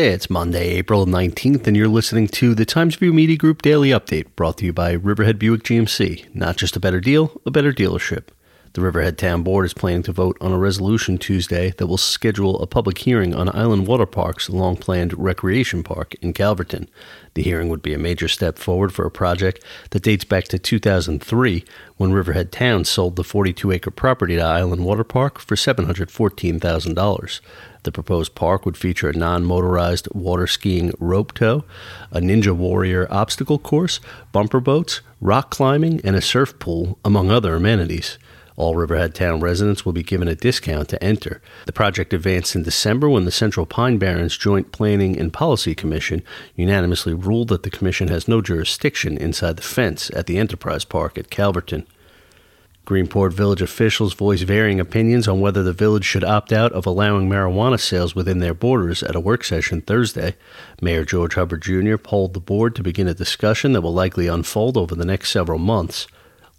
It's Monday, April 19th, and you're listening to the Times Review Media Group Daily Update brought to you by Riverhead Buick GMC. Not just a better deal, a better dealership. The Riverhead Town Board is planning to vote on a resolution Tuesday that will schedule a public hearing on Island Water Park's long planned recreation park in Calverton. The hearing would be a major step forward for a project that dates back to 2003 when Riverhead Town sold the 42 acre property to Island Water Park for $714,000. The proposed park would feature a non motorized water skiing rope tow, a Ninja Warrior obstacle course, bumper boats, rock climbing, and a surf pool, among other amenities. All Riverhead Town residents will be given a discount to enter. The project advanced in December when the Central Pine Barrens Joint Planning and Policy Commission unanimously ruled that the commission has no jurisdiction inside the fence at the Enterprise Park at Calverton. Greenport Village officials voiced varying opinions on whether the village should opt out of allowing marijuana sales within their borders at a work session Thursday. Mayor George Hubbard Jr. polled the board to begin a discussion that will likely unfold over the next several months.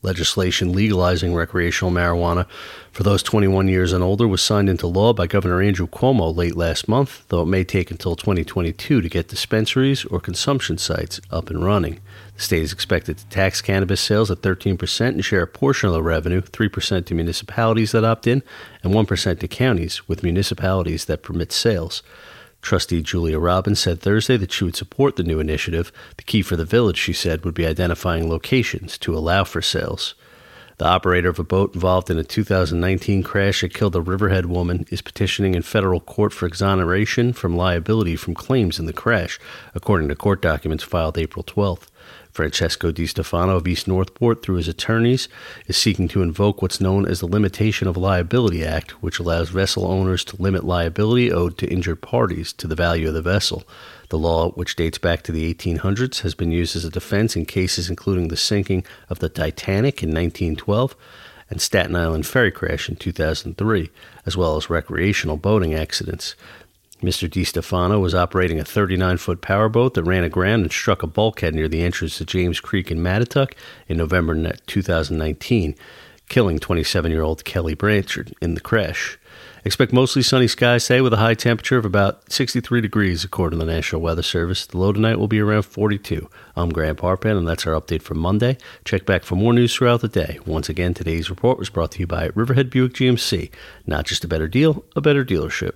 Legislation legalizing recreational marijuana for those 21 years and older was signed into law by Governor Andrew Cuomo late last month, though it may take until 2022 to get dispensaries or consumption sites up and running. The state is expected to tax cannabis sales at 13% and share a portion of the revenue, 3% to municipalities that opt in and 1% to counties with municipalities that permit sales. Trustee Julia Robbins said Thursday that she would support the new initiative. The key for the village, she said, would be identifying locations to allow for sales. The operator of a boat involved in a 2019 crash that killed a Riverhead woman is petitioning in federal court for exoneration from liability from claims in the crash, according to court documents filed April 12th. Francesco Di Stefano of East Northport, through his attorneys, is seeking to invoke what's known as the Limitation of Liability Act, which allows vessel owners to limit liability owed to injured parties to the value of the vessel. The law, which dates back to the 1800s, has been used as a defense in cases including the sinking of the Titanic in 1912 and Staten Island ferry crash in 2003, as well as recreational boating accidents. Mr. DiStefano was operating a 39 foot powerboat that ran aground and struck a bulkhead near the entrance to James Creek in Mattituck in November 2019, killing 27 year old Kelly Branchard in the crash. Expect mostly sunny skies today with a high temperature of about 63 degrees, according to the National Weather Service. The low tonight will be around 42. I'm Grant Parpan, and that's our update for Monday. Check back for more news throughout the day. Once again, today's report was brought to you by Riverhead Buick GMC. Not just a better deal, a better dealership.